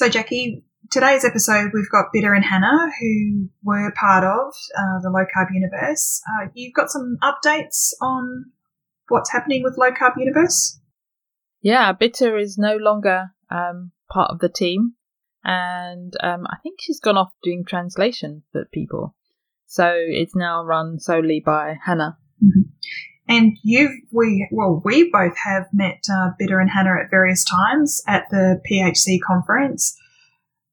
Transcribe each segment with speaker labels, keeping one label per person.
Speaker 1: So, Jackie, today's episode we've got Bitte and Hannah, who were part of uh, the Low Carb Universe. Uh, you've got some updates on what's happening with Low Carb Universe?
Speaker 2: Yeah, Bitte is no longer um, part of the team, and um, I think she's gone off doing translation for people. So it's now run solely by Hannah.
Speaker 1: Mm-hmm. And you've we well we both have met uh, Bitte and Hannah at various times at the PHC conference.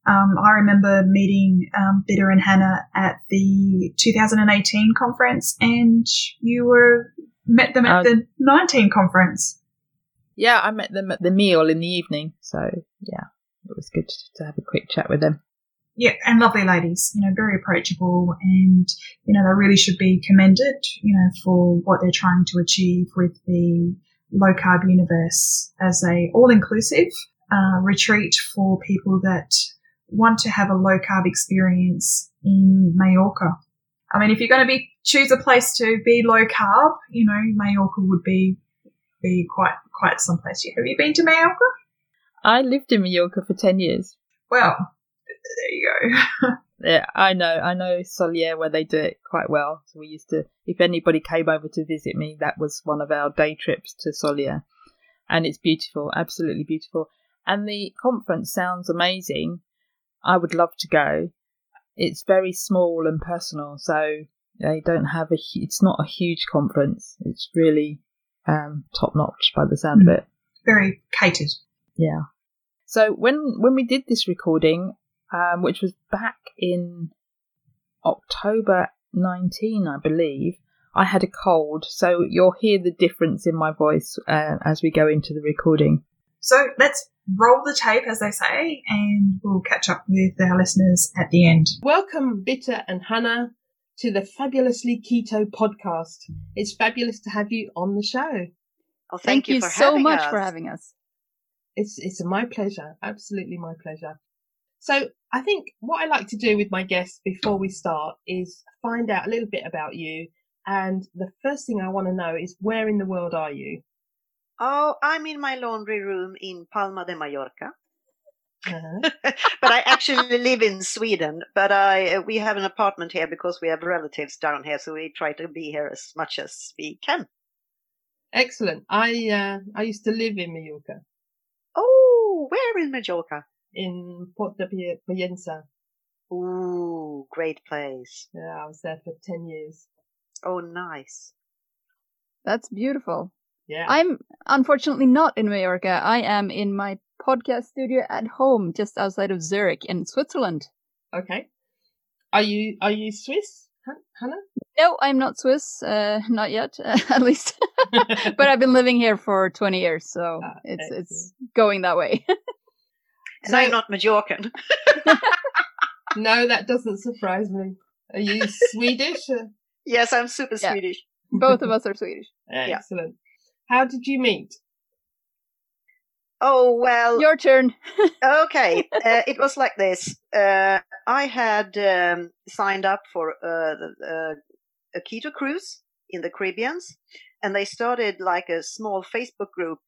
Speaker 1: Um, I remember meeting um, Bitte and Hannah at the 2018 conference, and you were met them at uh, the 19 conference.
Speaker 2: Yeah, I met them at the meal in the evening. So yeah, it was good to have a quick chat with them
Speaker 1: yeah, and lovely ladies, you know, very approachable and, you know, they really should be commended, you know, for what they're trying to achieve with the low carb universe as a all inclusive uh, retreat for people that want to have a low carb experience in Mallorca. I mean, if you're going to be choose a place to be low carb, you know, Mallorca would be be quite quite some place. Have you been to Mallorca?
Speaker 2: I lived in Mallorca for ten years.
Speaker 1: Well, there you
Speaker 2: go. yeah, I know. I know Sóller where they do it quite well. So we used to, if anybody came over to visit me, that was one of our day trips to Sóller. And it's beautiful, absolutely beautiful. And the conference sounds amazing. I would love to go. It's very small and personal, so they don't have a. It's not a huge conference. It's really um, top notch by the sound mm. of it.
Speaker 1: Very catered.
Speaker 2: Yeah. So when when we did this recording, um, which was back in October 19, I believe. I had a cold, so you'll hear the difference in my voice uh, as we go into the recording.
Speaker 1: So let's roll the tape, as they say, and we'll catch up with our listeners at the end.
Speaker 2: Welcome, Bitte and Hannah, to the Fabulously Keto podcast. It's fabulous to have you on the show.
Speaker 3: Oh, thank, thank you, you so much us.
Speaker 4: for having us.
Speaker 2: It's it's my pleasure, absolutely my pleasure. So I think what I like to do with my guests before we start is find out a little bit about you. And the first thing I want to know is where in the world are you?
Speaker 3: Oh, I'm in my laundry room in Palma de Mallorca. Uh-huh. but I actually live in Sweden. But I we have an apartment here because we have relatives down here, so we try to be here as much as we can.
Speaker 2: Excellent. I uh, I used to live in Mallorca.
Speaker 3: Oh, where in Mallorca?
Speaker 2: In Port de Pollença.
Speaker 3: Ooh, great place.
Speaker 2: Yeah, I was there for 10 years.
Speaker 3: Oh, nice.
Speaker 4: That's beautiful.
Speaker 2: Yeah.
Speaker 4: I'm unfortunately not in Mallorca. I am in my podcast studio at home, just outside of Zurich in Switzerland.
Speaker 2: Okay. Are you are you Swiss, Hannah?
Speaker 4: No, I'm not Swiss. Uh, not yet, uh, at least. but I've been living here for 20 years, so ah, it's excellent. it's going that way.
Speaker 3: And so, I'm not Majorcan.
Speaker 2: no, that doesn't surprise me. Are you Swedish?
Speaker 3: yes, I'm super yeah. Swedish.
Speaker 4: Both of us are Swedish.
Speaker 2: Excellent. Yeah. How did you meet?
Speaker 3: Oh, well.
Speaker 4: Your turn.
Speaker 3: okay. Uh, it was like this. Uh, I had um, signed up for uh, uh, a keto cruise in the Caribbeans, and they started like a small Facebook group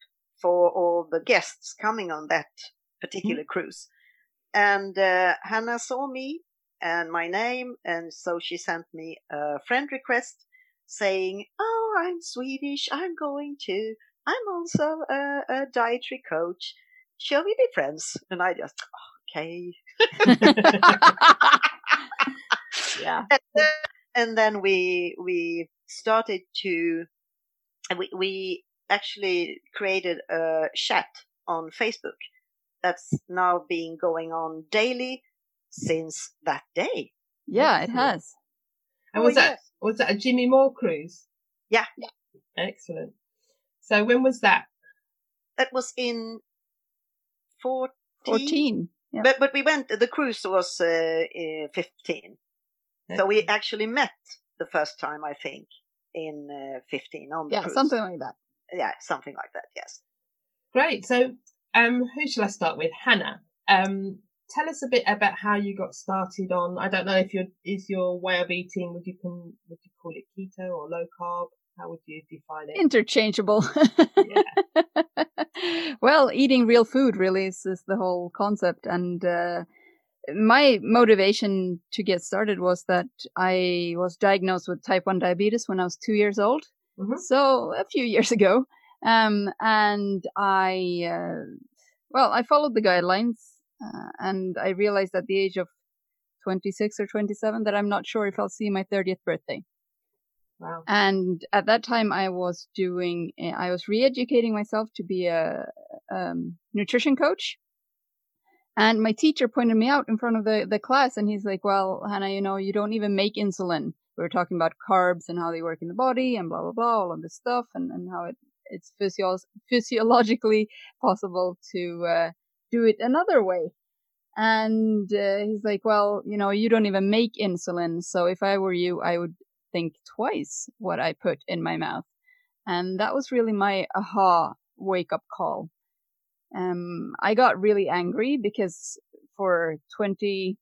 Speaker 3: for all the guests coming on that particular mm-hmm. cruise. And uh, Hannah saw me and my name, and so she sent me a friend request saying, "Oh, I'm Swedish. I'm going to. I'm also a, a dietary coach. shall we be friends? And I just, okay.
Speaker 4: yeah.
Speaker 3: And then, and then we we started to we we actually created a chat on Facebook that's now been going on daily since that day.
Speaker 4: Yeah, it has.
Speaker 5: And was
Speaker 3: Oh,
Speaker 5: that
Speaker 3: yes.
Speaker 5: was that a Jimmy Moore cruise?
Speaker 3: Yeah.
Speaker 5: Excellent. So when was that?
Speaker 3: That was in 14.
Speaker 4: 14. Yeah.
Speaker 3: But but we went. The cruise was uh, uh, 15. So we actually met the first time, I think, in uh, 15 on the
Speaker 4: yeah,
Speaker 3: cruise.
Speaker 4: something like that.
Speaker 3: Yeah, something like that. Yes.
Speaker 5: Great. So um who shall I start with? Hannah. Um tell us a bit about how you got started on I don't know if your is your way of eating would you can would you call it keto or low carb? How would you define it?
Speaker 4: Interchangeable. well, eating real food really is, is the whole concept. And uh, my motivation to get started was that I was diagnosed with type 1 diabetes when I was two years old.
Speaker 5: Mhm.
Speaker 4: So a few years ago. Um, and I, uh, well, I followed the guidelines uh, and I realized at the age of 26 or 27 that I'm not sure if I'll see my 30th birthday.
Speaker 5: Wow.
Speaker 4: And at that time, I was doing, I was re-educating myself to be a um, nutrition coach. And my teacher pointed me out in front of the, the class, and he's like, "Well, Hannah, you know, you don't even make insulin. We were talking about carbs and how they work in the body, and blah blah blah, all of this stuff, and and how it it's physio- physiologically possible to uh, do it another way." And uh, he's like, "Well, you know, you don't even make insulin, so if I were you, I would think twice what I put in my mouth. And that was really my aha wake up call. Um, I got really angry because for 20,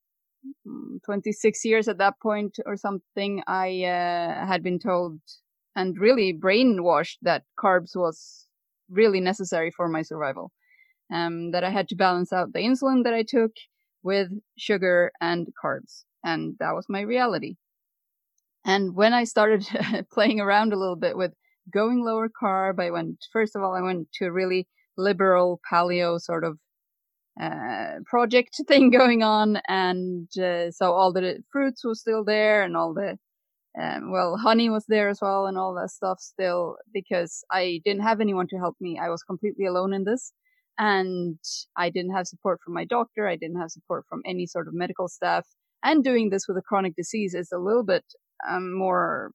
Speaker 4: mm, 26 years at that point or something, I uh, had been told and really brainwashed that carbs was really necessary for my survival. Um, that I had to balance out the insulin that I took with sugar and carbs. And that was my reality. And when I started playing around a little bit with going lower carb, I went, first of all, I went to a really liberal paleo sort of uh, project thing going on. And uh, so all the fruits were still there and all the, um, well, honey was there as well and all that stuff still because I didn't have anyone to help me. I was completely alone in this. And I didn't have support from my doctor. I didn't have support from any sort of medical staff. And doing this with a chronic disease is a little bit um, more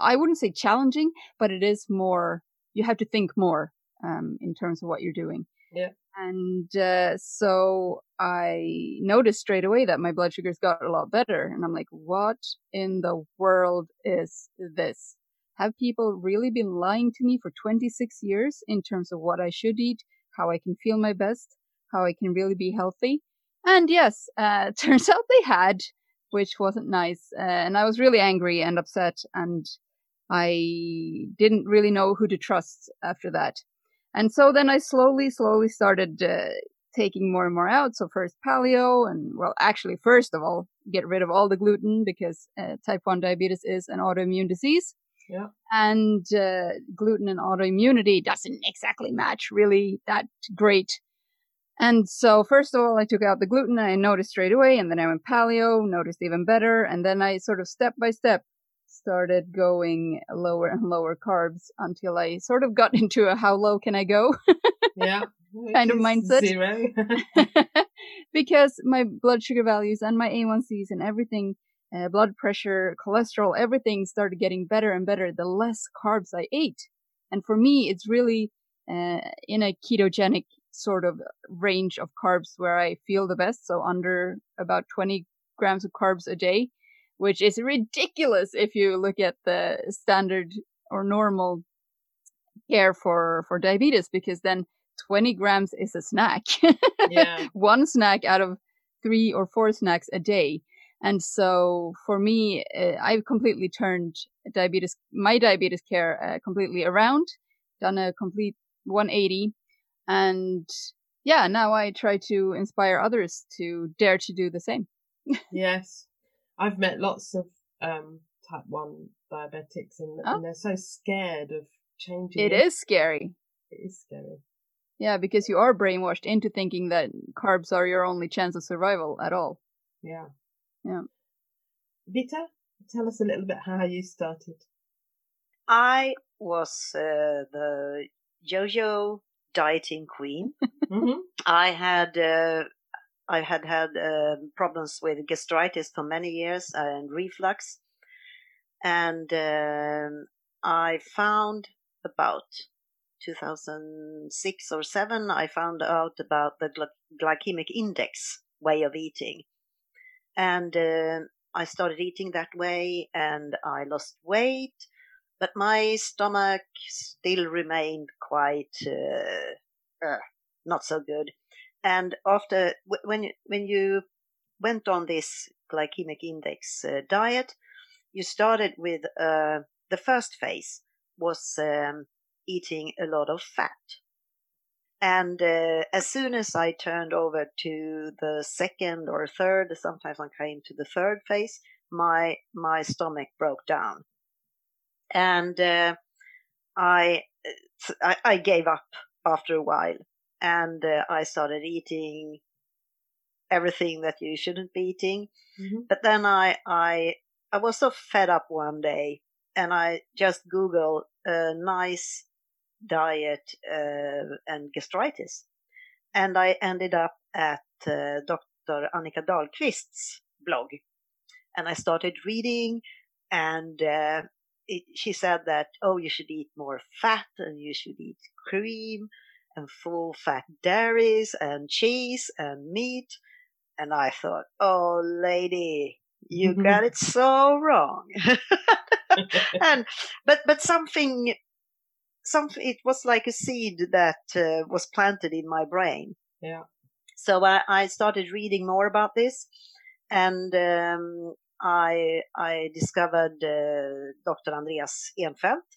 Speaker 4: i wouldn't say challenging but it is more you have to think more um, in terms of what you're doing
Speaker 5: Yeah.
Speaker 4: and uh, so i noticed straight away that my blood sugars got a lot better and i'm like what in the world is this have people really been lying to me for 26 years in terms of what i should eat how i can feel my best how i can really be healthy and yes uh, turns out they had which wasn't nice. Uh, and I was really angry and upset, and I didn't really know who to trust after that. And so then I slowly, slowly started uh, taking more and more out. So first paleo, and well, actually, first of all, get rid of all the gluten because uh, type 1 diabetes is an autoimmune disease.
Speaker 5: Yeah.
Speaker 4: And uh, gluten and autoimmunity doesn't exactly match really that great. And so, first of all, I took out the gluten I noticed straight away. And then I went paleo, noticed even better. And then I sort of step by step started going lower and lower carbs until I sort of got into a how low can I go
Speaker 5: Yeah.
Speaker 4: Kind of mindset. Because my blood sugar values and my A1Cs and everything, uh, blood pressure, cholesterol, everything started getting better and better the less carbs I ate. And for me, it's really uh, in a ketogenic sort of range of carbs where I feel the best. So under about 20 grams of carbs a day, which is ridiculous if you look at the standard or normal care for, for diabetes, because then 20 grams is a snack.
Speaker 5: yeah.
Speaker 4: One snack out of three or four snacks a day. And so for me, uh, I've completely turned diabetes, my diabetes care uh, completely around, done a complete 180. And yeah, now I try to inspire others to dare to do the same.
Speaker 5: Yes. I've met lots of um, type 1 diabetics and,
Speaker 4: Oh.
Speaker 5: and they're so scared of changing.
Speaker 4: It is scary.
Speaker 5: It is scary.
Speaker 4: Yeah, because you are brainwashed into thinking that carbs are your only chance of survival at all.
Speaker 5: Yeah.
Speaker 4: Yeah.
Speaker 5: Vita, tell us a little bit how you started.
Speaker 3: I was uh, the yo-yo dieting queen.
Speaker 5: hmm
Speaker 3: I had uh, I had had uh, problems with gastritis for many years and reflux, and um, I found about 2006 or seven. I found out about the gly- glycemic index way of eating, and uh, I started eating that way, and I lost weight. But my stomach still remained quite uh, uh, not so good. And after when you- when you went on this glycemic index uh, diet, you started with uh, the first phase was um, eating a lot of fat. And uh, as soon as I turned over to the second or third, sometimes I came to the third phase, my my stomach broke down, and uh, I, I I gave up after a while, and uh, I started eating everything that you shouldn't be eating.
Speaker 5: hmm
Speaker 3: But then I I I was so fed up one day, and I just Googled a nice diet uh, and gastritis, and I ended up at uh, Dr. Annika Dahlqvist's blog, and I started reading, and uh, it, she said that oh you should eat more fat and you should eat cream and full fat dairies and cheese and meat, and I thought oh lady you got it so wrong and but but something something it was like a seed that uh, was planted in my brain
Speaker 5: Yeah.
Speaker 3: so I, I started reading more about this and um, I I discovered uh, Dr. Andreas Eenfeldt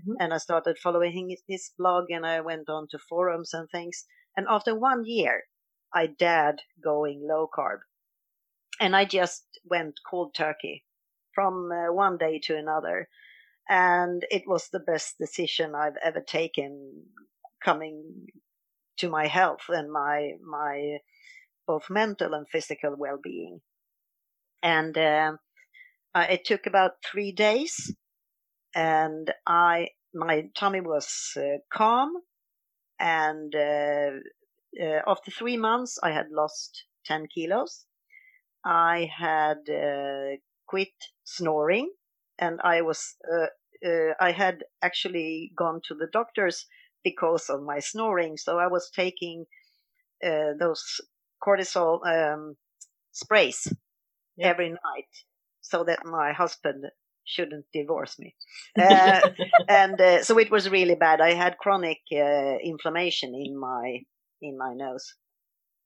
Speaker 5: Mhm.
Speaker 3: and I started following his, blog and I went on to forums and things. And after one year I dared going low carb. And I just went cold turkey from uh, one day to another. And it was the best decision I've ever taken coming to my health and my my both mental and physical well-being. And um uh, it took about three days and I my tummy was uh, calm and uh, uh, after three months I had lost 10 kilos I had uh, quit snoring and I was uh, uh, I had actually gone to the doctors because of my snoring. So I was taking uh, those cortisol um, sprays
Speaker 5: Yeah.
Speaker 3: every night so that my husband shouldn't divorce me. Uh, and uh, so it was really bad. I had chronic uh, inflammation in my in my nose,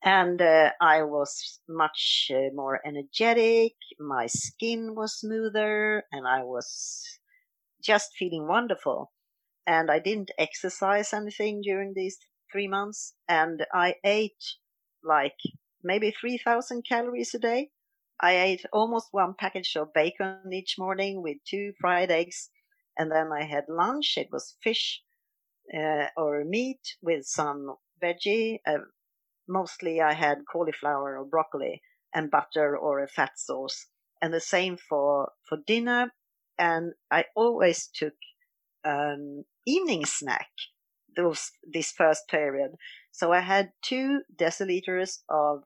Speaker 3: and uh, I was much uh, more energetic. My skin was smoother, and I was just feeling wonderful. And I didn't exercise anything during these three months, and I ate like maybe three thousand calories a day. I ate almost one package of bacon each morning with two fried eggs, and then I had lunch. It was fish uh, or meat with some veggie. Uh, mostly I had cauliflower or broccoli and butter or a fat sauce. And the same for, for dinner. And I always took um, evening snack those this first period. So I had two deciliters of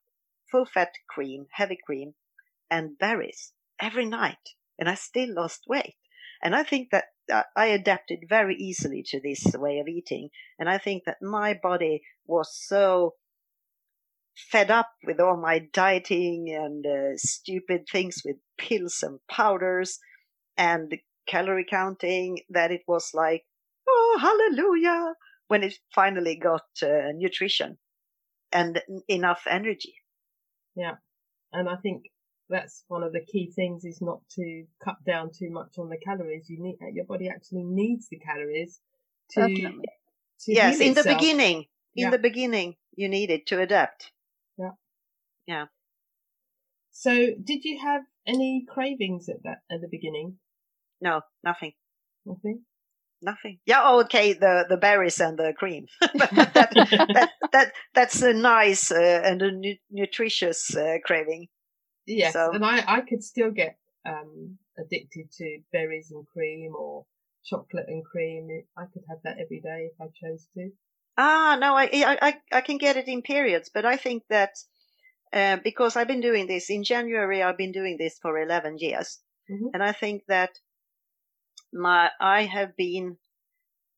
Speaker 3: full fat cream, heavy cream, and berries every night, and I still lost weight. And I think that uh, I adapted very easily to this way of eating, and I think that my body was so fed up with all my dieting and uh, stupid things with pills and powders and calorie counting that it was like, oh, hallelujah, when it finally got uh, nutrition and enough energy. Yeah.
Speaker 5: And I think that's one of the key things is not to cut down too much on the calories. You need your body actually needs the calories to, to
Speaker 3: yes, in the beginning, in
Speaker 5: Yeah.
Speaker 3: the beginning, you need it to adapt. Yeah. Yeah.
Speaker 5: So, did you have any cravings at that at the beginning?
Speaker 3: No, nothing.
Speaker 5: Nothing.
Speaker 3: Nothing. Yeah. Oh, okay. The the berries and the cream. that, that, that, that's a nice uh, and a nu- nutritious uh, craving.
Speaker 5: Yes,
Speaker 3: So-
Speaker 5: and I, I could still get um, addicted to berries and cream or chocolate and cream. I could have that every day if I chose to.
Speaker 3: Ah, no, I, I, I, can get it in periods, but I think that uh, because I've been doing this in January, I've been doing this for 11 years.
Speaker 5: Mhm.
Speaker 3: And I think that my, I have been,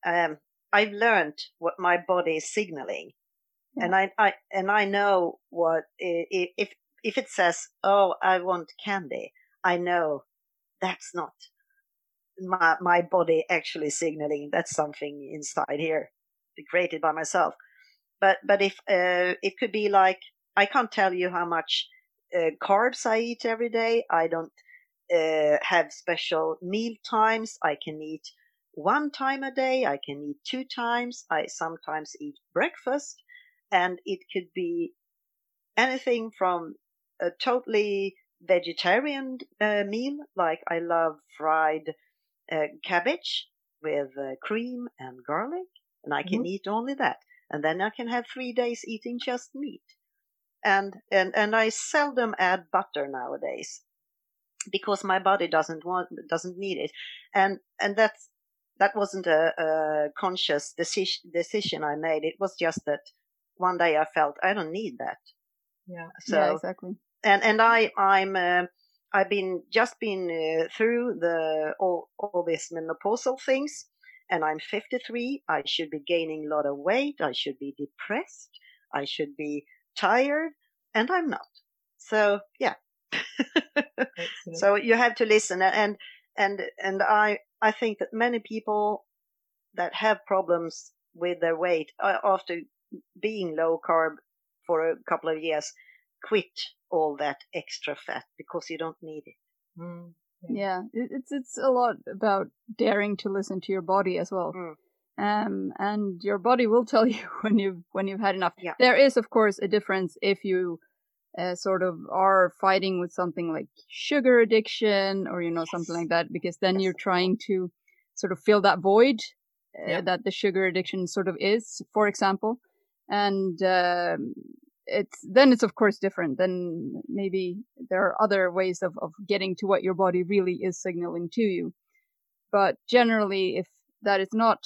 Speaker 3: um, I've learned what my body is signaling. And I, I, and I know what, if, if it says, oh, I want candy, I know that's not my, my body actually signaling. That's something inside here created by myself. But but if uh, it could be like I can't tell you how much uh, carbs I eat every day. I don't uh, have special meal times. I can eat one time a day. I can eat two times. I sometimes eat breakfast, and it could be anything from a totally vegetarian uh, meal, like I love fried uh, cabbage with uh, cream and garlic, and I can eat only that. And then I can have three days eating just meat. And and and I seldom add butter nowadays because my body doesn't want doesn't need it. And and that's that wasn't a, a conscious decision decision I made. It was just that one day I felt I don't need that.
Speaker 5: Yeah.
Speaker 3: So
Speaker 4: yeah, exactly.
Speaker 3: And and I I'm uh, I've been just been uh, through the all all these menopausal things, and I'm 53. I should be gaining a lot of weight. I should be depressed. I should be tired, and I'm not. So yeah. So you have to listen, and and and I I think that many people that have problems with their weight uh, after being low carb for a couple of years quit all that extra fat because you don't need it.
Speaker 5: Mm.
Speaker 4: Yeah, it, it's it's a lot about daring to listen to your body as well.
Speaker 3: Mm.
Speaker 4: Um, and your body will tell you when you've when you've had enough.
Speaker 3: Yeah.
Speaker 4: There is, of course, a difference if you uh, sort of are fighting with something like sugar addiction or you know something like that, because then
Speaker 3: Yes.
Speaker 4: you're trying to sort of fill that void uh,
Speaker 5: Yeah.
Speaker 4: that the sugar addiction sort of is, for example. And um, it's then it's of course different. Then maybe there are other ways of, of getting to what your body really is signaling to you. But generally, if that is not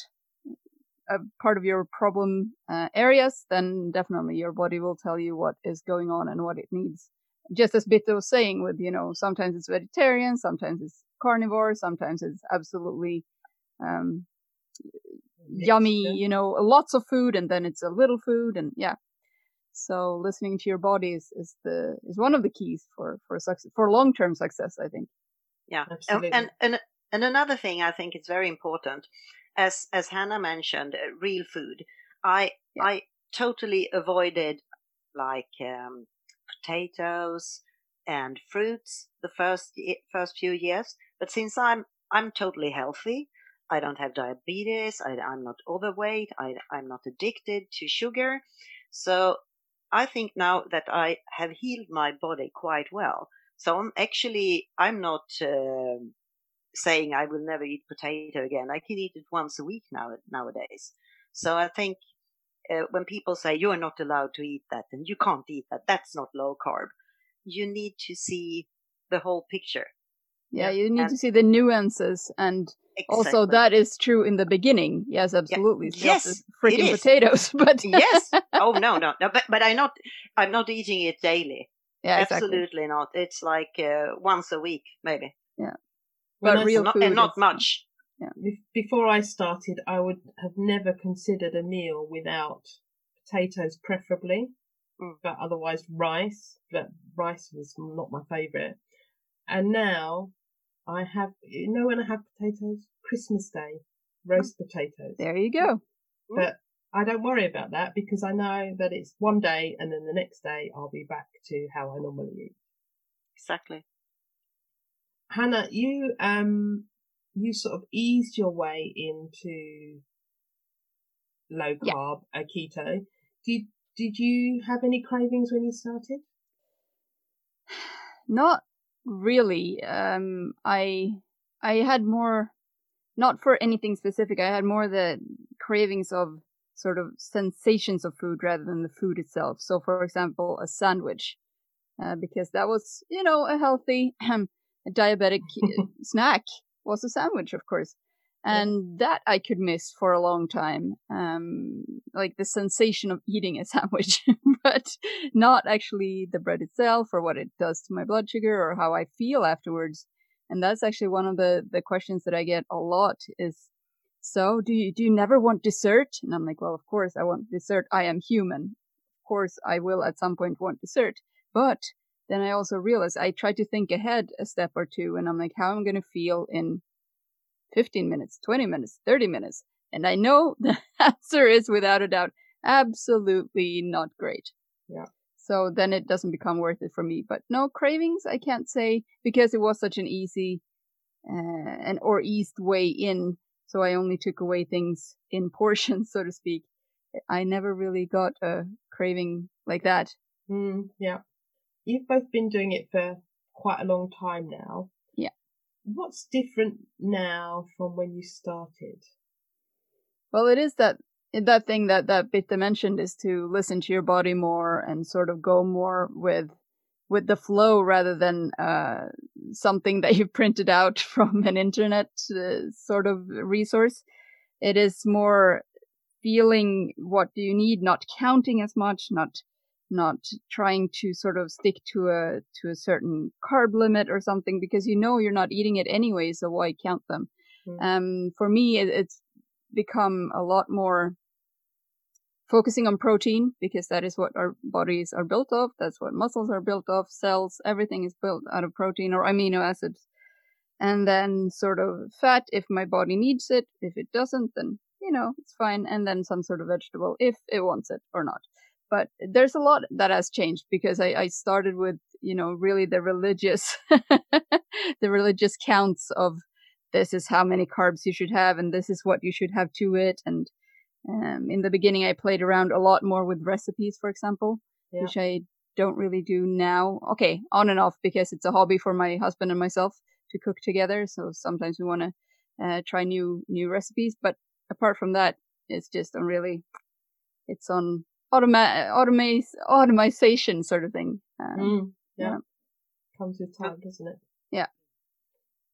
Speaker 4: a part of your problem uh, areas, then definitely your body will tell you what is going on and what it needs. Just as Bitte was saying, with you know, sometimes it's vegetarian, sometimes it's carnivore, sometimes it's absolutely um, yummy, you know, lots of food, and then it's a little food, and yeah. So listening to your body is, is the is one of the keys for for success for long term success. I think.
Speaker 3: Yeah. And,
Speaker 5: Absolutely.
Speaker 3: and and and another thing I think is very important, as as Hannah mentioned, uh, real food. I
Speaker 4: Yeah.
Speaker 3: I totally avoided like um, potatoes and fruits the first first few years, but since I'm I'm totally healthy, I don't have diabetes, I, I'm not overweight, I, I'm not addicted to sugar, so I think now that I have healed my body quite well. So I'm actually I'm not um saying I will never eat potato again. I can eat it once a week now nowadays. So I think uh, when people say you're not allowed to eat that and you can't eat that, that's not low carb. You need to see the whole picture.
Speaker 4: Yeah,
Speaker 5: Yeah.
Speaker 4: you need
Speaker 3: And-
Speaker 4: to see the nuances, and also that is true in the beginning. Yes, absolutely. It's
Speaker 3: Yes,
Speaker 4: freaking
Speaker 3: is.
Speaker 4: potatoes, but
Speaker 3: yes. Oh no, no, no. But but I'm not. I'm not eating it daily.
Speaker 4: yeah, exactly.
Speaker 3: Absolutely not. It's like uh, once a week, maybe.
Speaker 5: When
Speaker 4: But
Speaker 5: I
Speaker 4: real
Speaker 3: not,
Speaker 4: food
Speaker 3: and not much.
Speaker 5: Be- Before I started, I would have never considered a meal without potatoes, preferably,
Speaker 3: Mm.
Speaker 5: but otherwise rice. But rice was not my favourite. And now I have, you know, when I have potatoes, Christmas Day, roast potatoes.
Speaker 4: There you go.
Speaker 5: But I don't worry about that because I know that it's one day and then the next day I'll be back to how I normally eat.
Speaker 3: Exactly.
Speaker 5: Hannah, you um you sort of eased your way into low
Speaker 4: Yeah.
Speaker 5: carb uh, keto. Did did you have any cravings when you started?
Speaker 4: Not really. Um, I I had more not for anything specific. I had more the cravings of sort of sensations of food rather than the food itself. So, for example, a sandwich, uh, because that was, you know, a healthy diabetic snack was a sandwich, of course. And that I could miss for a long time. Um, like the sensation of eating a sandwich, but not actually the bread itself or what it does to my blood sugar or how I feel afterwards. And that's actually one of the, the questions that I get a lot is, so do you, do you never want dessert? And I'm like, well, of course I want dessert. I am human. Of course I will at some point want dessert, but then I also realize I try to think ahead a step or two and I'm like, how am I going to feel in 15 minutes, 20 minutes, 30 minutes? And I know the answer is without a doubt, absolutely not great.
Speaker 5: Yeah.
Speaker 4: So then it doesn't become worth it for me. But no cravings, I can't say because it was such an easy uh, and or eased way in. So I only took away things in portions, so to speak. I never really got a craving like that.
Speaker 5: Mm, yeah you've both been doing it for quite a long time now. What's different now from when you started?
Speaker 4: Well, it is that that thing that that Bitte mentioned is to listen to your body more and sort of go more with with the flow rather than uh, something that you've printed out from an internet uh, sort of resource. It is more feeling what do you need, not counting as much, not not trying to sort of stick to a to a certain carb limit or something because you know you're not eating it anyway so why count them? Mm. um for me it, it's become a lot more focusing on protein because that is what our bodies are built of that's what muscles are built of cells everything is built out of protein or amino acids. And then sort of fat if my body needs it if it doesn't then you know it's fine and then some sort of vegetable if it wants it or not but there's a lot that has changed because I, I started with you know really the religious the religious counts of this is how many carbs you should have and this is what you should have to it. And um, in the beginning i played around a lot more with recipes for example yeah. which i don't really do now. Okay on and off because it's a hobby for my husband and myself to cook together. So sometimes we want to uh, try new new recipes but apart from that it's just on really it's on automa- automate automation sort of thing.
Speaker 5: Um, mm, yeah. yeah. comes with time, doesn't it?
Speaker 4: Yeah.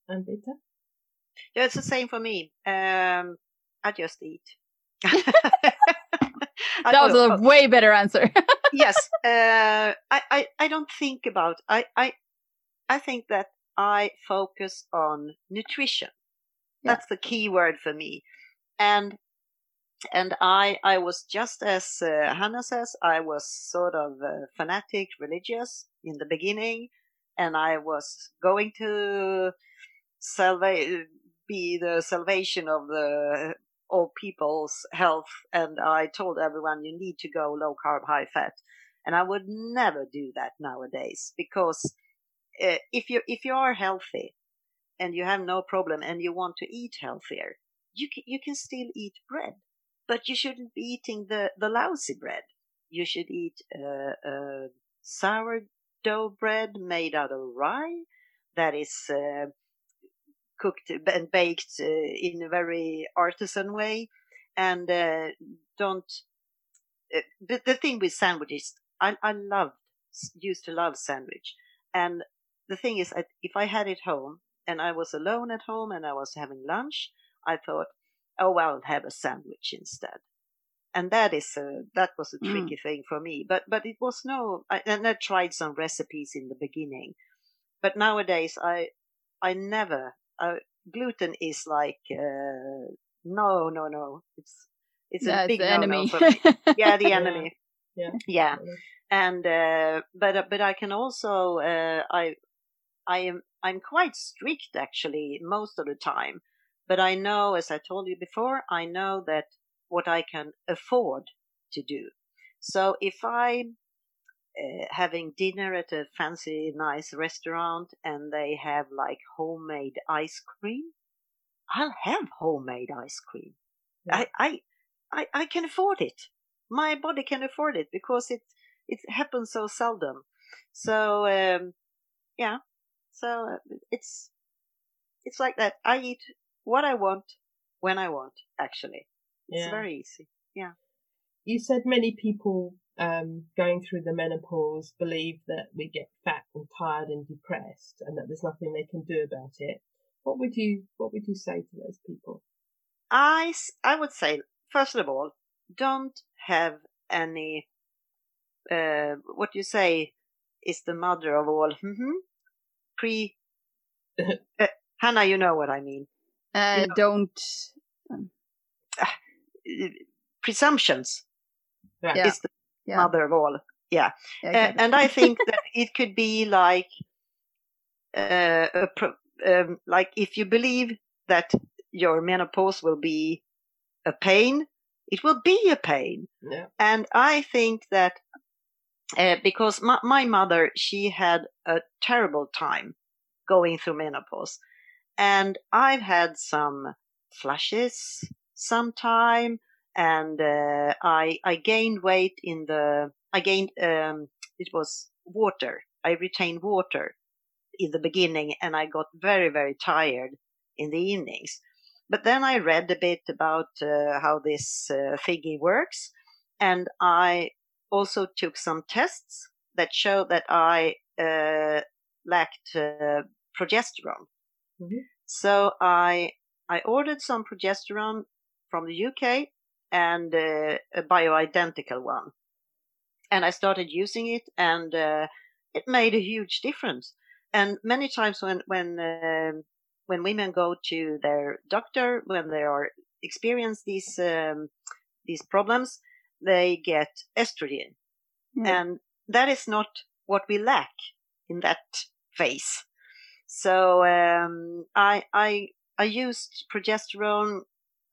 Speaker 5: And Bitte?
Speaker 3: Yeah, it's the same for me. Um, I just eat.
Speaker 4: that was a way better answer.
Speaker 3: yes, uh, I, I, I don't think about. I, I, I think that I focus on nutrition. Yeah. That's the key word for me, and and I I was just as uh, Hannah says I was sort of uh, fanatic religious in the beginning, and I was going to salva- be the salvation of the all people's health, and I told everyone you need to go low carb, high fat, and I would never do that nowadays because uh, if you if you are healthy and you have no problem and you want to eat healthier, you can, you can still eat bread but you shouldn't be eating the, the lousy bread. You should eat uh, uh, sourdough bread made out of rye that is uh, cooked and baked uh, in a very artisan way. And uh, don't. Uh, the, the thing with sandwiches, I, I loved, used to love sandwich. And the thing is, if I had it home and I was alone at home and I was having lunch, I thought, oh, I'll have a sandwich instead. And that is a, that was a mm. tricky mm. thing for me. But, but it was no, I, and I tried some recipes in the beginning. But nowadays, I, I never, uh, gluten is like, uh, no, no, no. It's, it's a big no
Speaker 4: enemy.
Speaker 3: Yeah, the enemy.
Speaker 5: Yeah.
Speaker 3: Yeah. yeah. And, uh, but, but I can also, uh, I, I am, I'm quite strict actually most of the time but I know, as I told you before, I know that what I can afford to do. So if I'm uh, having dinner at a fancy, nice restaurant and they have like homemade ice cream, I'll have homemade ice cream. Yeah. I, I, I, I can afford it. My body can afford it because it, it happens so seldom. So, um, yeah. So uh, it's, it's like that. I eat what I want when I want. Actually, it's
Speaker 5: Yeah.
Speaker 3: very easy. Yeah.
Speaker 5: You said many people um, going through the menopause believe that we get fat and tired and depressed, and that there's nothing they can do about it. What would you What would you say to those people?
Speaker 3: I, I would say, first of all, don't have any, uh, what you say is the mother of all, hmm pre, uh, Hannah, you know what I mean.
Speaker 4: Uh, don't.
Speaker 3: Uh, Presumptions
Speaker 4: Yeah.
Speaker 3: is the
Speaker 4: Yeah,
Speaker 3: mother of all.
Speaker 4: yeah,
Speaker 3: Uh, and I think that it could be like, uh, a pro- um, like if you believe that your menopause will be a pain, it will be a pain.
Speaker 5: Yeah.
Speaker 3: And I think that uh, because my, my mother, she had a terrible time going through menopause. And I've had some flushes sometime and uh, I, I gained weight in the, I gained, um, it was water. I retained water in the beginning and I got very, very tired in the evenings. But then I read a bit about uh, how this uh, works and I also took some tests that showed that I uh, lacked uh, progesterone.
Speaker 5: Mhm.
Speaker 3: So I I ordered some progesterone from the UK and uh, a bioidentical one, and I started using it, and uh, it made a huge difference. And many times when when um when women go to their doctor when they are experience these um, these problems, they get estrogen,
Speaker 4: Yeah.
Speaker 3: and that is not what we lack in that phase. So um, I I I used progesterone.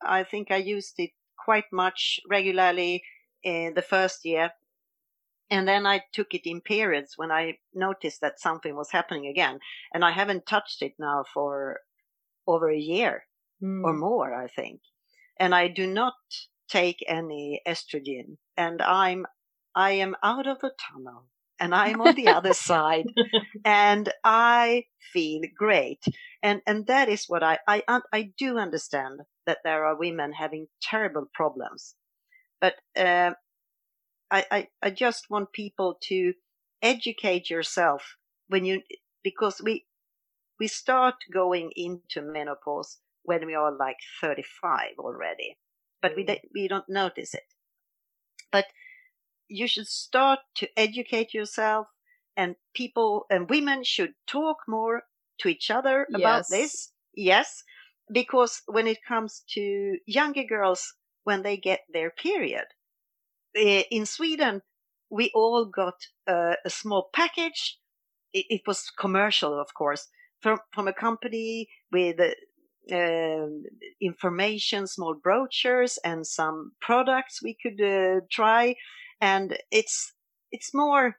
Speaker 3: I think I used it quite much regularly in the first year, and then I took it in periods when I noticed that something was happening again, and I haven't touched it now for over a year
Speaker 5: Mm.
Speaker 3: or more, I think. And I do not take any estrogen, and I'm I am out of the tunnel, and I'm on the other side, and I feel great. And and that is what I I I do understand that there are women having terrible problems, but uh, I, I I just want people to educate yourself when you because we we start going into menopause when we are like 35 already, but we
Speaker 5: Mm.
Speaker 3: don't- we don't notice it. But you should start to educate yourself, and people and women should talk more to each other about this. Yes, because when it comes to younger girls when they get their period, eh, in Sweden we all got a, a small package. It, it was commercial, of course, from from a company with uh, information, small brochures, and some products we could uh, try. And it's it's more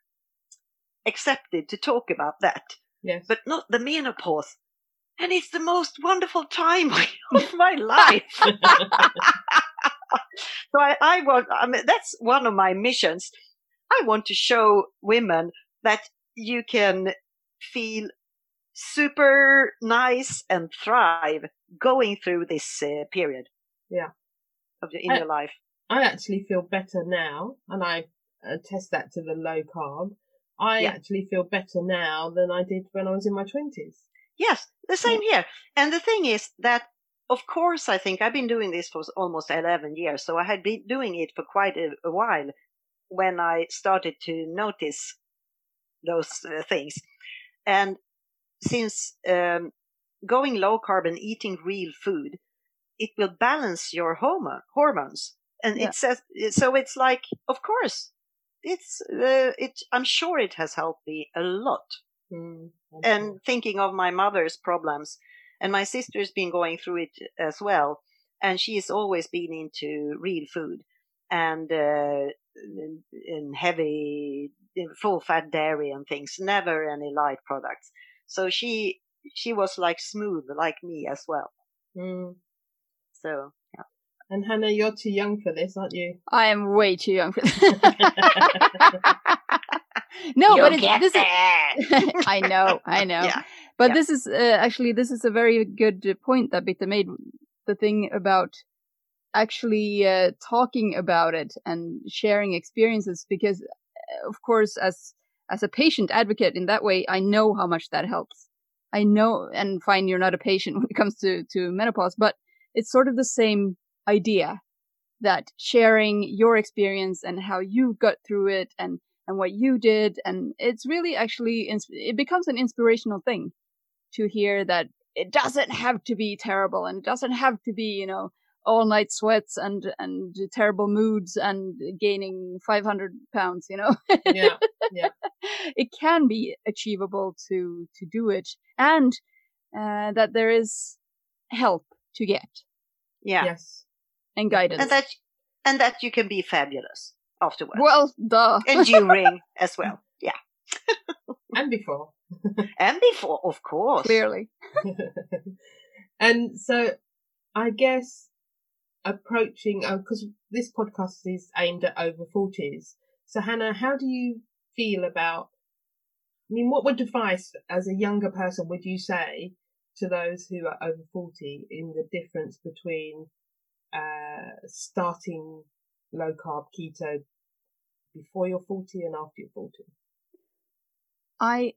Speaker 3: accepted to talk about that,
Speaker 5: Yes.
Speaker 3: but not the menopause. And it's the most wonderful time of my life. so I, I want, I mean, that's one of my missions. I want to show women that you can feel super nice and thrive going through this uh, period.
Speaker 5: Yeah.
Speaker 3: Of your, in
Speaker 5: I-
Speaker 3: your life.
Speaker 5: I actually feel better now, and I attest that to the low carb. I
Speaker 3: Yeah.
Speaker 5: actually feel better now than I did when I was in my twenties.
Speaker 3: Yes, the same here. And the thing is that, of course, I think I've been doing this for almost 11 years. So I had been doing it for quite a, a while when I started to notice those uh, things. And since um, going low carb and eating real food, it will balance your hormone, hormones. And
Speaker 4: Yeah.
Speaker 3: it says, so it's like, of course, it's, uh, it, I'm sure it has helped me a lot
Speaker 5: Mm,
Speaker 3: and thinking of my mother's problems and my sister's been going through it as well and she's always been into real food and uh, in heavy full fat dairy and things never any light products so she she was like smooth like me as well
Speaker 5: Mm.
Speaker 3: so
Speaker 5: And Hannah, you're too young for this, aren't you?
Speaker 4: I am way too young for that. no,
Speaker 3: You'll
Speaker 4: but it's,
Speaker 3: get
Speaker 4: this
Speaker 3: there.
Speaker 4: is. I know, I know.
Speaker 3: Yeah.
Speaker 4: But
Speaker 3: Yeah.
Speaker 4: this is uh, actually this is a very good point that Bitte made. The thing about actually uh, talking about it and sharing experiences, because uh, of course, as as a patient advocate in that way, I know how much that helps. I know, and fine, you're not a patient when it comes to to menopause, but it's sort of the same idea that sharing your experience and how you got through it and and what you did and it's really actually it becomes an inspirational thing to hear that it doesn't have to be terrible and it doesn't have to be you know all night sweats and and terrible moods and gaining 500 pounds you know
Speaker 5: Yeah. Yeah.
Speaker 4: It can be achievable to to do it and uh, that there is help to get
Speaker 3: Yeah.
Speaker 5: Yes.
Speaker 4: And guidance
Speaker 3: And that and that you can be fabulous afterwards.
Speaker 4: well duh
Speaker 3: and during as well. Yeah.
Speaker 5: And before.
Speaker 3: And before, of course.
Speaker 4: clearly
Speaker 5: and so I guess approaching, uh, because this podcast is aimed at over 40s. So, Hannah, how do you feel about? I mean, what would advice as a younger person would you say to those who are over 40 in the difference between uh, starting low carb keto before you're 40 and after you're 40?
Speaker 4: I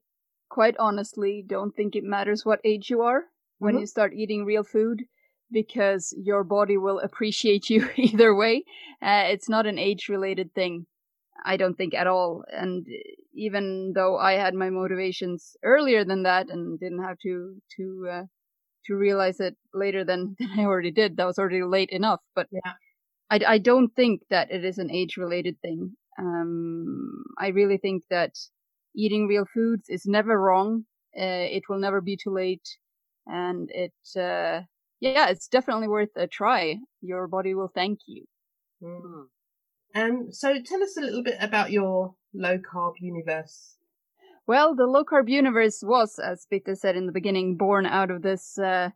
Speaker 4: quite honestly don't think it matters what age you are when
Speaker 5: Mhm.
Speaker 4: you start eating real food because your body will appreciate you either way. Uh, it's not an age related thing, I don't think at all. And even though I had my motivations earlier than that and didn't have to to uh, to realize it later than, than I already did, that was already late enough. But
Speaker 5: Yeah.
Speaker 4: I, I don't think that it is an age related thing. Um, I really think that eating real foods is never wrong. Uh, it will never be too late, and it uh, yeah, it's definitely worth a try. Your body will thank you.
Speaker 5: Mm. Um, so tell us a little bit about your low carb universe.
Speaker 4: Well, the low carb universe was, as Bitte said in the beginning, born out of this uh,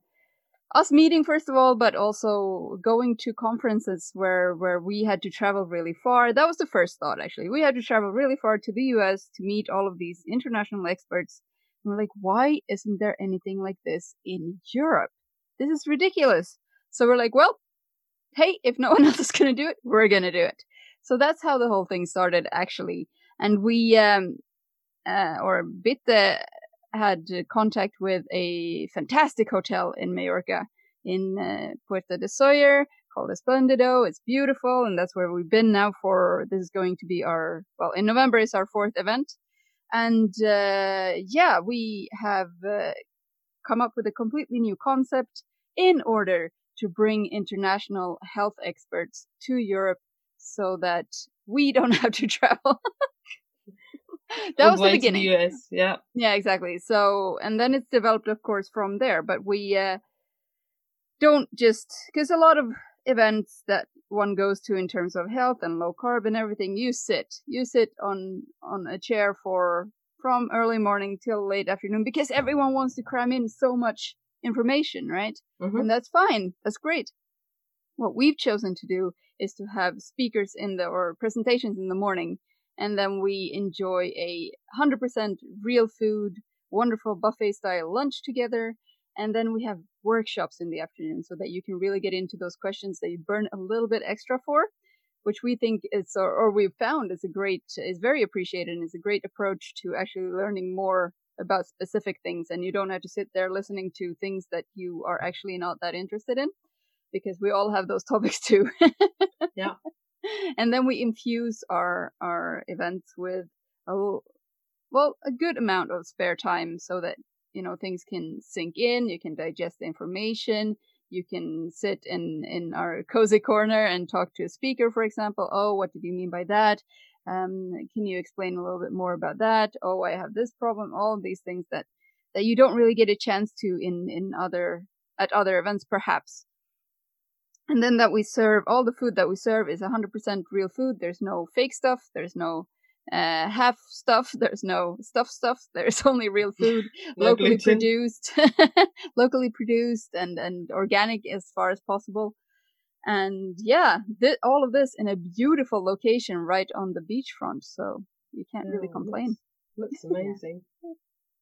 Speaker 4: us meeting first of all, but also going to conferences where where we had to travel really far. That was the first thought actually. We had to travel really far to the US to meet all of these international experts. And we're like, why isn't there anything like this in Europe? This is ridiculous. So we're like, well, hey, if no one else is gonna do it, we're gonna do it. So that's how the whole thing started actually. And we um uh, or Bitte had contact with a fantastic hotel in Mallorca in uh, Puerto de Sóller called Esplendido. It's beautiful, and that's where we've been now for. This is going to be our well in November is our fourth event, and uh, yeah, we have uh, come up with a completely new concept in order to bring international health experts to Europe so that we don't have to travel. that was the beginning.
Speaker 5: US, yeah.
Speaker 4: Yeah, exactly. So, and then it's developed, of course, from there. But we uh, don't just because a lot of events that one goes to in terms of health and low carb and everything, you sit, you sit on on a chair for from early morning till late afternoon because everyone wants to cram in so much information, right?
Speaker 5: Mhm.
Speaker 4: And that's fine. That's great. What we've chosen to do is to have speakers in the or presentations in the morning and then we enjoy a 100% real food, wonderful buffet style lunch together. And then we have workshops in the afternoon so that you can really get into those questions that you burn a little bit extra for, which we think is, or, or we've found is a great, is very appreciated and is a great approach to actually learning more about specific things. And you don't have to sit there listening to things that you are actually not that interested in because we all have those topics too.
Speaker 5: Yeah.
Speaker 4: And then we infuse our our events with a well a good amount of spare time so that you know things can sink in. You can digest the information. You can sit in in our cozy corner and talk to a speaker, for example. Oh, what did you mean by that? Um, can you explain a little bit more about that? Oh, I have this problem. All these things that that you don't really get a chance to in in other at other events, perhaps and then that we serve all the food that we serve is 100% real food. There's no fake stuff. There's no uh, half stuff. There's no stuff stuff. There's only real food locally produced locally produced and and organic as far as possible. And yeah th- all of this in a beautiful location right on the beachfront. So you can't really
Speaker 5: Oh,
Speaker 4: complain.
Speaker 5: Looks, looks amazing.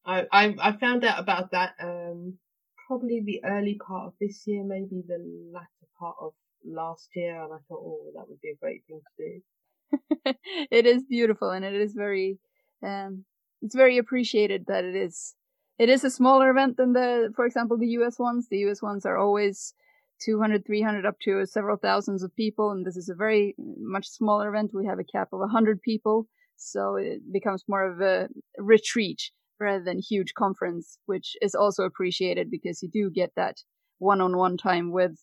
Speaker 5: I, I I found out about that um probably the early part of this year, maybe the latter part of last year, and I thought, oh, that would be a great thing to do.
Speaker 4: it is beautiful and it is very um it's very appreciated that it is it is a smaller event than the for example the US ones. The US ones are always 200 300 up to several thousands of people and this is a very much smaller event. We have a cap of 100 people so it becomes more of a retreat rather than huge conference which is also appreciated because you do get that one-on-one time with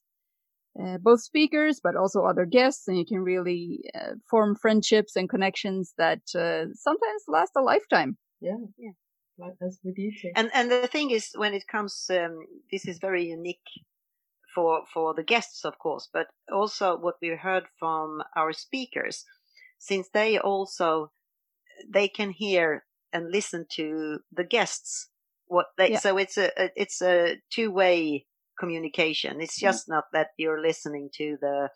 Speaker 4: uh, both speakers but also other guests and you can really uh, form friendships and connections that uh, sometimes last a lifetime
Speaker 5: Yeah,
Speaker 3: Yeah.
Speaker 5: like as with you two.
Speaker 3: And and the thing is, when it comes, um, this is very unique for for the guests, of course, but also what we heard from our speakers, since they also they can hear and listen to the guests. What they
Speaker 4: Yeah.
Speaker 3: so it's a it's a two way communication. It's just not that you're listening to the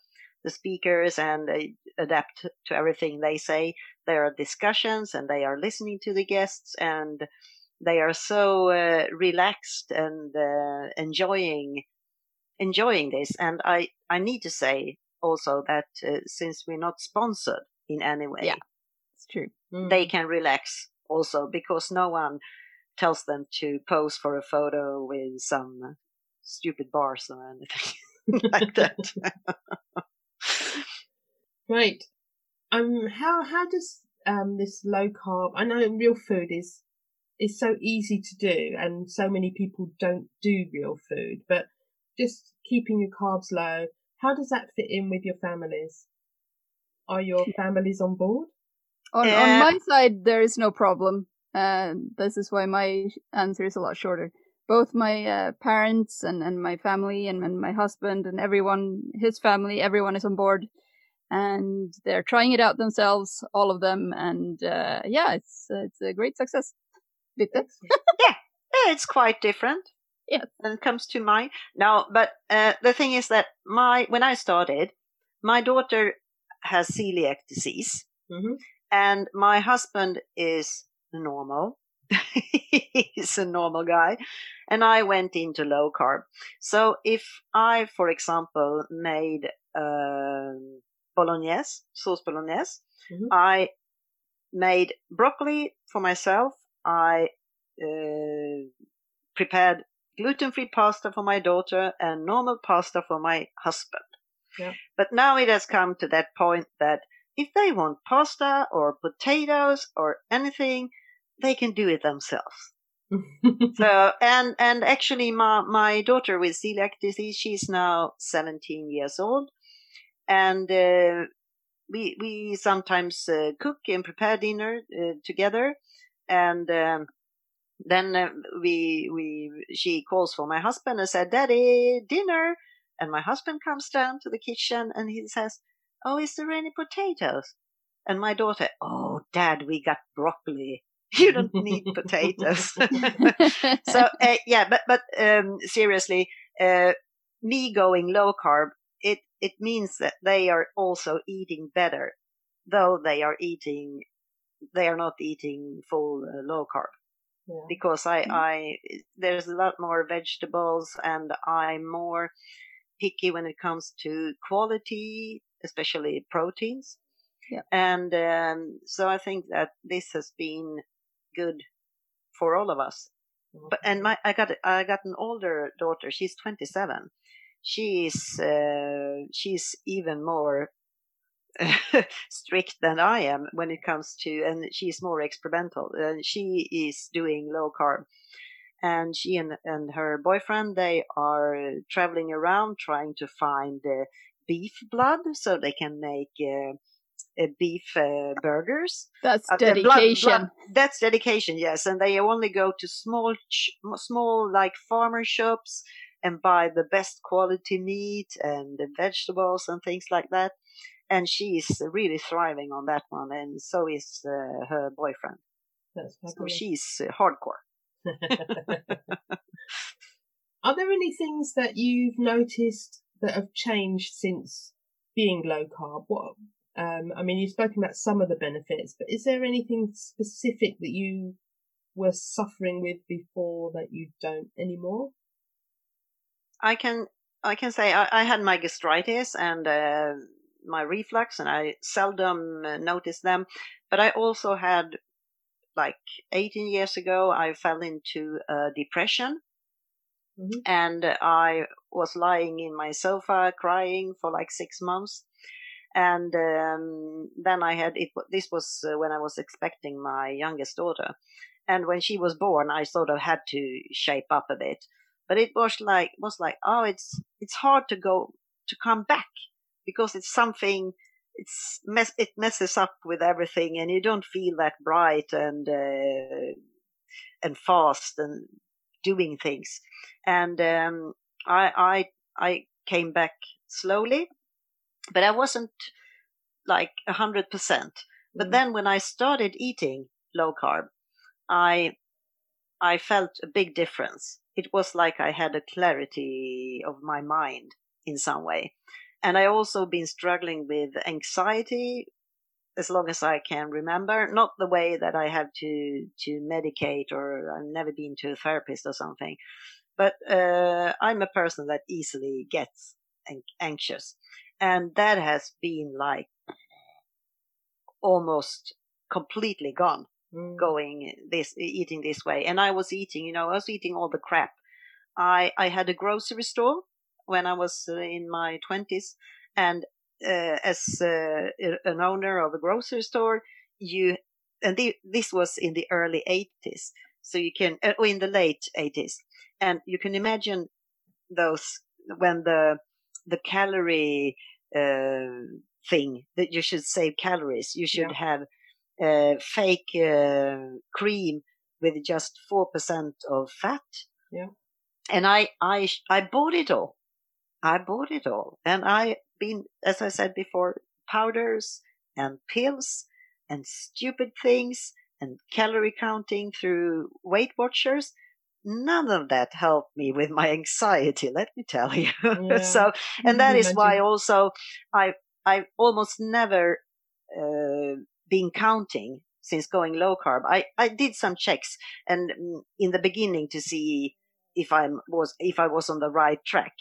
Speaker 3: the speakers and adapt to everything they say. There are discussions and they are listening to the guests and they are so uh, relaxed and uh, enjoying enjoying this. And I I need to say also that uh, since we're not sponsored in any way,
Speaker 4: Yeah. it's true
Speaker 5: Mm.
Speaker 3: they can relax also because no one tells them to pose for a photo with some stupid bars or anything like that.
Speaker 5: Great. Um, how how does um this low carb? I know real food is is so easy to do, and so many people don't do real food. But just keeping your carbs low, how does that fit in with your families? Are your families on board?
Speaker 4: On,
Speaker 3: Uh,
Speaker 4: on my side there is no problem uh, this is why my answer is a lot shorter both my uh, parents and, and my family and, and my husband and everyone his family everyone is on board and they're trying it out themselves all of them and uh, yeah it's it's a great success Bitte?
Speaker 3: Yeah, it's quite different.
Speaker 4: Yes.
Speaker 3: When it comes to mine. No, but uh, the thing is that my when I started, my daughter has celiac disease,
Speaker 5: hmm
Speaker 3: and my husband is normal. He's a normal guy, and I went into low carb. So if I, for example, made um bolognese, sauce bolognese,
Speaker 5: Mhm.
Speaker 3: I made broccoli for myself. I uh, prepared gluten-free pasta for my daughter and normal pasta for my husband.
Speaker 5: Yeah.
Speaker 3: But now it has come to that point that if they want pasta or potatoes or anything, they can do it themselves. So and and actually, my my daughter with celiac disease, she's now 17 years old, and uh, we we sometimes uh, cook and prepare dinner uh, together, and um, then uh, we we she calls for my husband and said, "Daddy, dinner," and my husband comes down to the kitchen and he says, "Oh, is there any potatoes?" And my daughter, "Oh, Dad, we got broccoli." You don't need potatoes. so uh, yeah, but but um, seriously, uh, me going low carb, it it means that they are also eating better, though they are eating, they are not eating full uh, low carb
Speaker 5: Yeah.
Speaker 3: because I
Speaker 4: Mm.
Speaker 3: I there's a lot more vegetables and I'm more picky when it comes to quality, especially proteins.
Speaker 4: Yeah.
Speaker 3: And um, so I think that this has been good for all of us but and my I got I got an older daughter. She's 27. She's uh, she's even more strict than I am when it comes to, and she's more experimental. And she is doing low carb, and she and and her boyfriend they are traveling around trying to find uh, beef blood so they can make. Uh, uh, beef uh, burgers
Speaker 4: that's
Speaker 3: uh, uh, blood-
Speaker 4: dedication
Speaker 3: blood- that's dedication, yes. And they only go to small, ch- small like farmer shops and buy the best quality meat and the vegetables and things like that. And she's really thriving on that one, and so is uh, her boyfriend.
Speaker 5: That's
Speaker 3: So she's uh, hardcore.
Speaker 5: Are there any things that you've noticed that have changed since being low carb? What Um, I mean, you've spoken about some of the benefits, but is there anything specific that you were suffering with before that you don't anymore?
Speaker 3: I can I can say I, I had my gastritis and uh, my reflux, and I seldom uh, noticed them. But I also had, like 18 years ago, I fell into a depression,
Speaker 5: Mhm.
Speaker 3: and I was lying in my sofa crying for like six months. And um, then I had it. This was uh, when I was expecting my youngest daughter, and when she was born, I sort of had to shape up a bit. But it was like was like oh, it's it's hard to go to come back because it's something. It's mess it messes up with everything, and you don't feel that bright and uh, and fast and doing things. And um, I I I came back slowly, but I wasn't like a hundred percent. But
Speaker 5: Mhm.
Speaker 3: then when I started eating low carb, I I felt a big difference. It was like I had a clarity of my mind in some way. And I also been struggling with anxiety as long as I can remember. Not the way that I have to to medicate or I've never been to a therapist or something. But uh, I'm a person that easily gets an- anxious, and that has been like almost completely gone
Speaker 5: Mm.
Speaker 3: going this eating this way and i was eating you know i was eating all the crap i i had a grocery store when i was uh, in my 20s and as uh, an owner of a grocery store you and the, this was in the early 80s so you can uh, or in the late 80s and you can imagine those when the the calorie uh, thing that you should save calories you should have uh, fake uh, cream with just 4% of fat.
Speaker 5: Yeah.
Speaker 3: And I, I, I bought it all. I bought it all. And I been, as I said before, powders and pills and stupid things and calorie counting through Weight Watchers. None of that helped me with my anxiety, let me tell you.
Speaker 5: Yeah.
Speaker 3: so, and that is why also I, I've almost never, uh, been counting since going low carb. I, I did some checks and mm, in the beginning to see if I was if I was on the right track.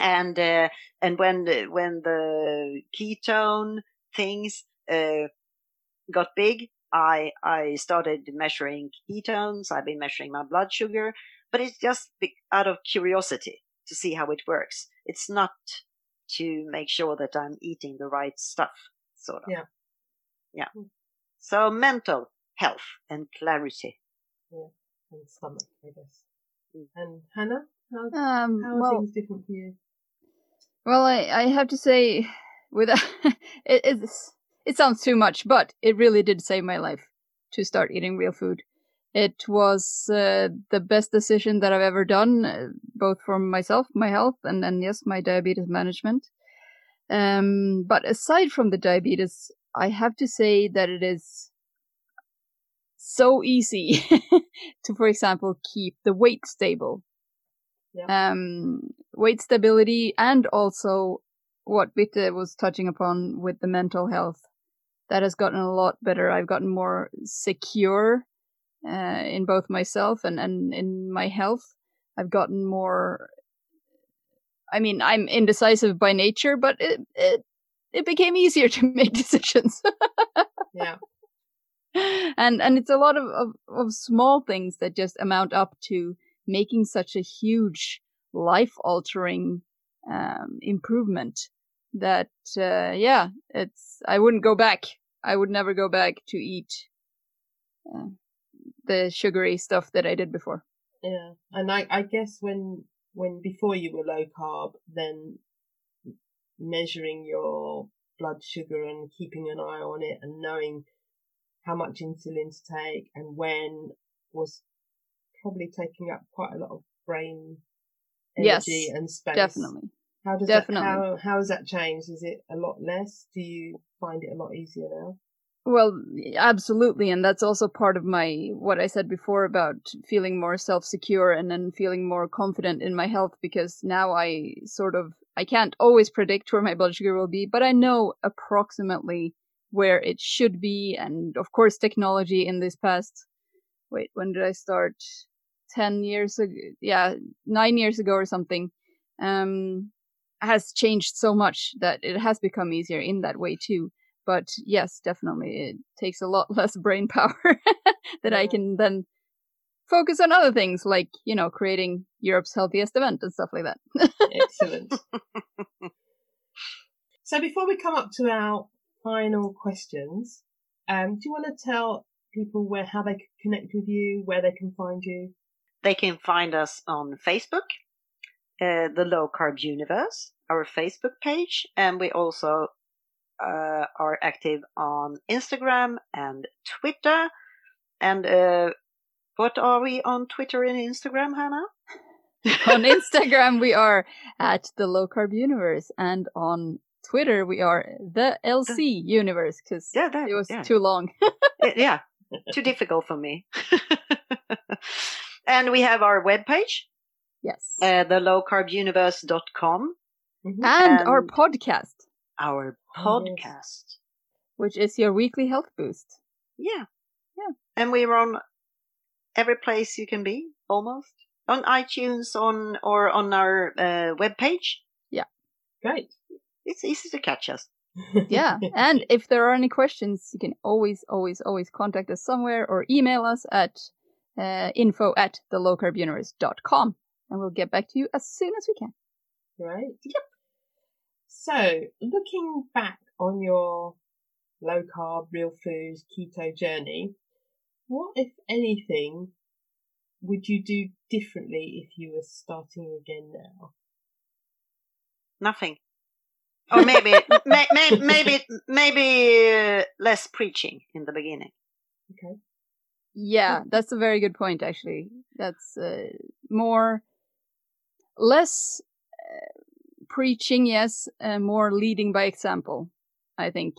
Speaker 3: And uh, and when the, when the ketone things uh, got big, I I started measuring ketones. I've been measuring my blood sugar, but it's just out of curiosity to see how it works. It's not to make sure that I'm eating the right stuff, sort of.
Speaker 5: Yeah.
Speaker 3: Yeah. So mental health and clarity.
Speaker 5: Yeah, and stomach, I guess.
Speaker 3: Mm.
Speaker 5: And Hannah, how,
Speaker 4: Um,
Speaker 5: how are
Speaker 4: well,
Speaker 5: things different for you?
Speaker 4: Well, I, I have to say, with it, it's, it sounds too much, but it really did save my life to start eating real food. It was uh, the best decision that I've ever done, uh, both for myself, my health, and then yes, my diabetes management. Um, but aside from the diabetes, I have to say that it is so easy to, for example, keep the weight stable. Um, weight stability and also what Bitte was touching upon with the mental health. That has gotten a lot better. I've gotten more secure uh, in both myself and, and in my health. I've gotten more. I mean, I'm indecisive by nature, but it it, it became easier to make decisions.
Speaker 5: Yeah.
Speaker 4: and and it's a lot of, of, of small things that just amount up to making such a huge life altering um, improvement that uh, yeah it's i wouldn't go back. I would never go back to eat uh, the sugary stuff that i did before.
Speaker 5: Yeah, and I, I guess when when before you were low carb, then measuring your blood sugar and keeping an eye on it and knowing how much insulin to take and when was probably taking up quite a lot of brain energy
Speaker 4: Yes,
Speaker 5: and space.
Speaker 4: definitely
Speaker 5: How does
Speaker 4: definitely.
Speaker 5: that how how has that changed? Is it a lot less? Do you find it a lot easier now?
Speaker 4: Well, absolutely, and that's also part of my what I said before about feeling more self-secure and then feeling more confident in my health because now I sort of I can't always predict where my blood sugar will be, but I know approximately where it should be and of course technology in this past wait, when did I start? 10 years ago, yeah, 9 years ago or something. Um has changed so much that it has become easier in that way too but yes, definitely it takes a lot less brain power that yeah. I can then focus on other things like, you know, creating Europe's healthiest event and stuff like that.
Speaker 5: Excellent. so before we come up to our final questions, um, do you want to tell people where how they can connect with you, where they can find you?
Speaker 3: They can find us on Facebook, uh, the Low Carb Universe, our Facebook page, and we also uh, are active on Instagram and Twitter. And uh, what are we on Twitter and Instagram, Hannah?
Speaker 4: on Instagram, we are at the Low Carb Universe, and on Twitter, we are the LC the, Universe because yeah, that, it was yeah. too long.
Speaker 3: yeah, too difficult for me. And we have our webpage.
Speaker 4: Yes.
Speaker 3: Uh, the lowcarbuniverse.com.
Speaker 4: Mm-hmm. And, and our podcast
Speaker 3: our podcast,
Speaker 4: which is your weekly health boost.
Speaker 3: Yeah.
Speaker 4: Yeah.
Speaker 3: And we're on every place you can be, almost. On iTunes, on or on our uh, webpage.
Speaker 4: Yeah.
Speaker 5: Great.
Speaker 3: It's easy to catch us.
Speaker 4: yeah. And if there are any questions, you can always, always, always contact us somewhere or email us at uh, info at thelowcarbuniverse.com and we'll get back to you as soon as we can.
Speaker 5: Right.
Speaker 3: Yep.
Speaker 5: So, looking back on your low carb, real foods, keto journey, what, if anything, would you do differently if you were starting again now?
Speaker 3: Nothing. Or maybe, may, may, maybe, maybe uh, less preaching in the beginning.
Speaker 4: Yeah, that's a very good point. Actually, that's uh, more, less uh, preaching, yes, and more leading by example. I think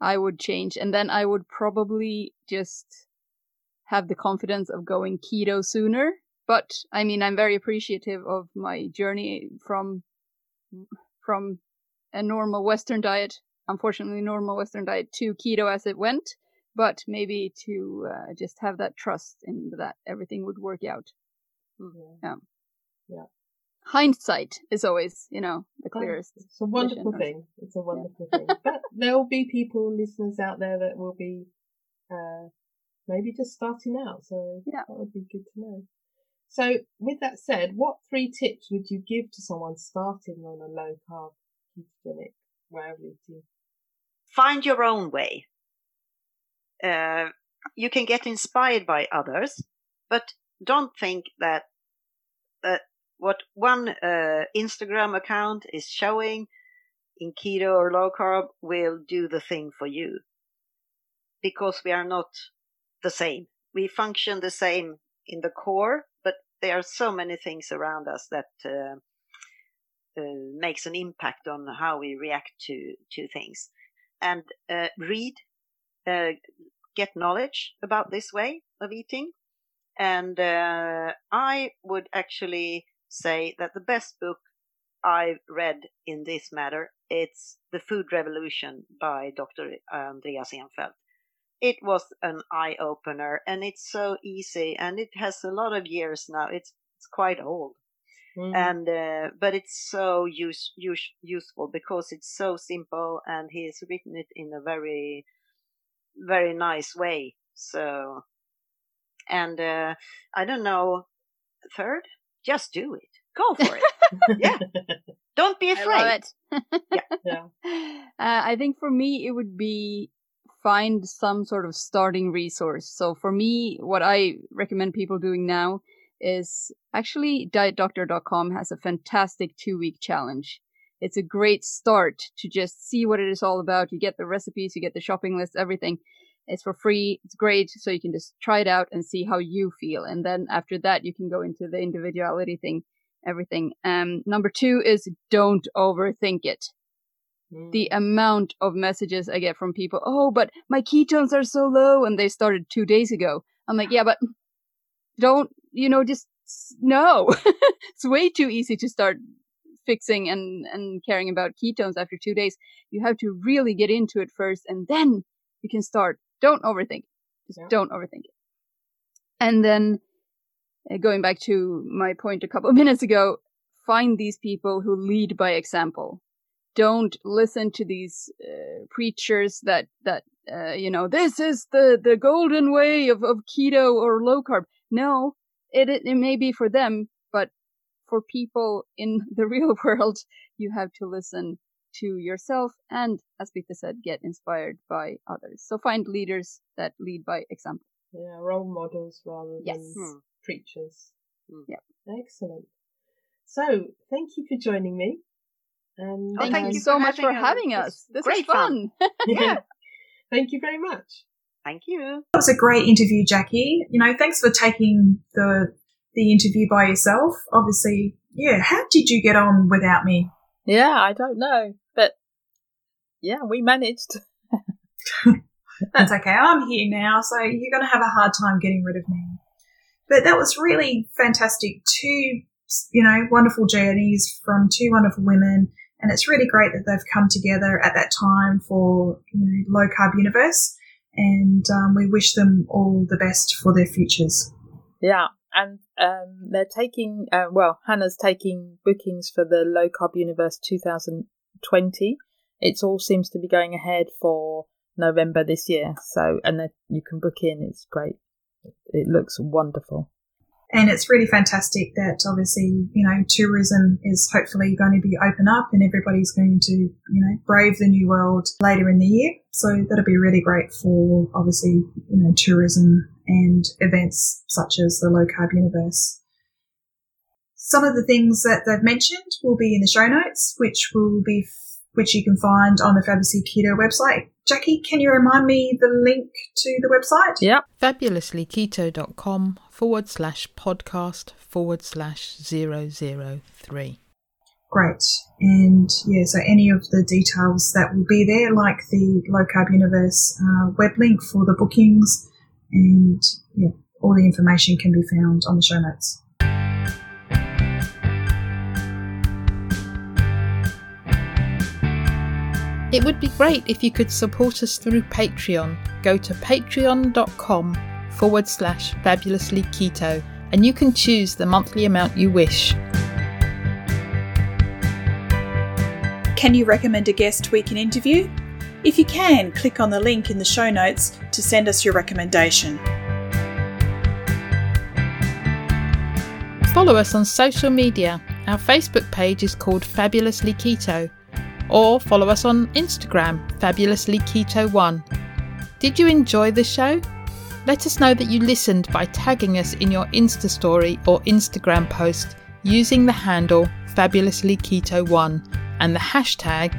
Speaker 4: I would change, and then I would probably just have the confidence of going keto sooner. But I mean, I'm very appreciative of my journey from from a normal Western diet, unfortunately normal Western diet, to keto as it went. But maybe to uh, just have that trust in that everything would work out.
Speaker 5: Mm-hmm.
Speaker 4: Yeah.
Speaker 5: Yeah
Speaker 4: hindsight is always, you know, the clearest.
Speaker 5: It's a wonderful thing. It's a wonderful yeah. thing. But there will be people, listeners out there that will be uh, maybe just starting out. So
Speaker 4: yeah.
Speaker 5: that would be good to know. So with that said, what three tips would you give to someone starting on a low carb ketogenic way of eating?
Speaker 3: Find your own way. Uh, you can get inspired by others, but don't think that that what one uh, Instagram account is showing in keto or low carb will do the thing for you because we are not the same. We function the same in the core, but there are so many things around us that uh, uh, makes an impact on how we react to to things. And uh, read, uh, get knowledge about this way of eating. And uh, I would actually say that the best book I've read in this matter it's The Food Revolution by Dr. Andreas Eenfeldt. It was an eye opener and it's so easy and it has a lot of years now. It's it's quite old. Mm. And uh, but it's so use, use, useful because it's so simple and he's written it in a very very nice way. So and uh, I don't know third just do it. Go for it. yeah. Don't be afraid.
Speaker 4: I love
Speaker 5: it. yeah. yeah.
Speaker 4: Uh, I think for me, it would be find some sort of starting resource. So for me, what I recommend people doing now is actually dietdoctor.com has a fantastic two week challenge. It's a great start to just see what it is all about. You get the recipes, you get the shopping list, everything. It's for free. It's great. So you can just try it out and see how you feel. And then after that, you can go into the individuality thing, everything. Um, number two is don't overthink it.
Speaker 5: Mm.
Speaker 4: the amount of messages I get from people, oh, but my ketones are so low and they started two days ago. I'm like, yeah, but don't, you know, just no. it's way too easy to start fixing and, and caring about ketones after two days. You have to really get into it first and then you can start. Don't overthink. it. Just
Speaker 5: Yeah.
Speaker 4: don't overthink it. And then uh, going back to my point a couple of minutes ago, find these people who lead by example don't listen to these uh, preachers that that uh, you know this is the the golden way of of keto or low carb. No, it it, it may be for them, for people in the real world, you have to listen to yourself and, as Bitte said, get inspired by others. So find leaders that lead by example.
Speaker 5: Yeah, role models rather
Speaker 4: Yes.
Speaker 5: than
Speaker 3: Hmm.
Speaker 5: preachers.
Speaker 3: Hmm.
Speaker 4: Yep.
Speaker 5: Excellent. So, thank you for joining me. And
Speaker 3: Oh,
Speaker 4: Thank,
Speaker 3: thank
Speaker 4: you
Speaker 3: you
Speaker 4: so much for
Speaker 3: having us.
Speaker 4: us. This
Speaker 3: great
Speaker 4: was fun.
Speaker 3: Yeah.
Speaker 5: thank you very much.
Speaker 3: Thank you.
Speaker 1: That was a great interview, Jackie. You know, thanks for taking the the interview by yourself. Obviously, yeah. How did you get on without me?
Speaker 2: Yeah, I don't know, but yeah, we managed.
Speaker 1: That's okay. I'm here now, so you're going to have a hard time getting rid of me. But that was really fantastic. Two, you know, wonderful journeys from two wonderful women, and it's really great that they've come together at that time for you know low carb universe. And um, we wish them all the best for their futures.
Speaker 2: Yeah, and um, they're taking, uh, well, Hannah's taking bookings for the Low Carb Universe 2020. It all seems to be going ahead for November this year. So, and then you can book in. It's great. It looks wonderful.
Speaker 1: And it's really fantastic that obviously, you know, tourism is hopefully going to be open up and everybody's going to, you know, brave the new world later in the year. So that'll be really great for obviously, you know, tourism and events such as the low carb universe. Some of the things that they've mentioned will be in the show notes, which will be, which you can find on the Fabulously Keto website. Jackie, can you remind me the link to the website?
Speaker 2: Yeah. Fabulouslyketo.com forward slash podcast forward slash zero zero three.
Speaker 1: Great. And yeah, so any of the details that will be there, like the Low Carb Universe uh, web link for the bookings, and yeah, all the information can be found on the show notes.
Speaker 2: It would be great if you could support us through Patreon. Go to patreon.com forward slash fabulously keto and you can choose the monthly amount you wish.
Speaker 6: Can you recommend a guest we can interview? If you can, click on the link in the show notes to send us your recommendation.
Speaker 2: Follow us on social media. Our Facebook page is called Fabulously Keto, or follow us on Instagram, Fabulously Keto One. Did you enjoy the show? Let us know that you listened by tagging us in your Insta story or Instagram post using the handle Fabulously Keto One and the hashtag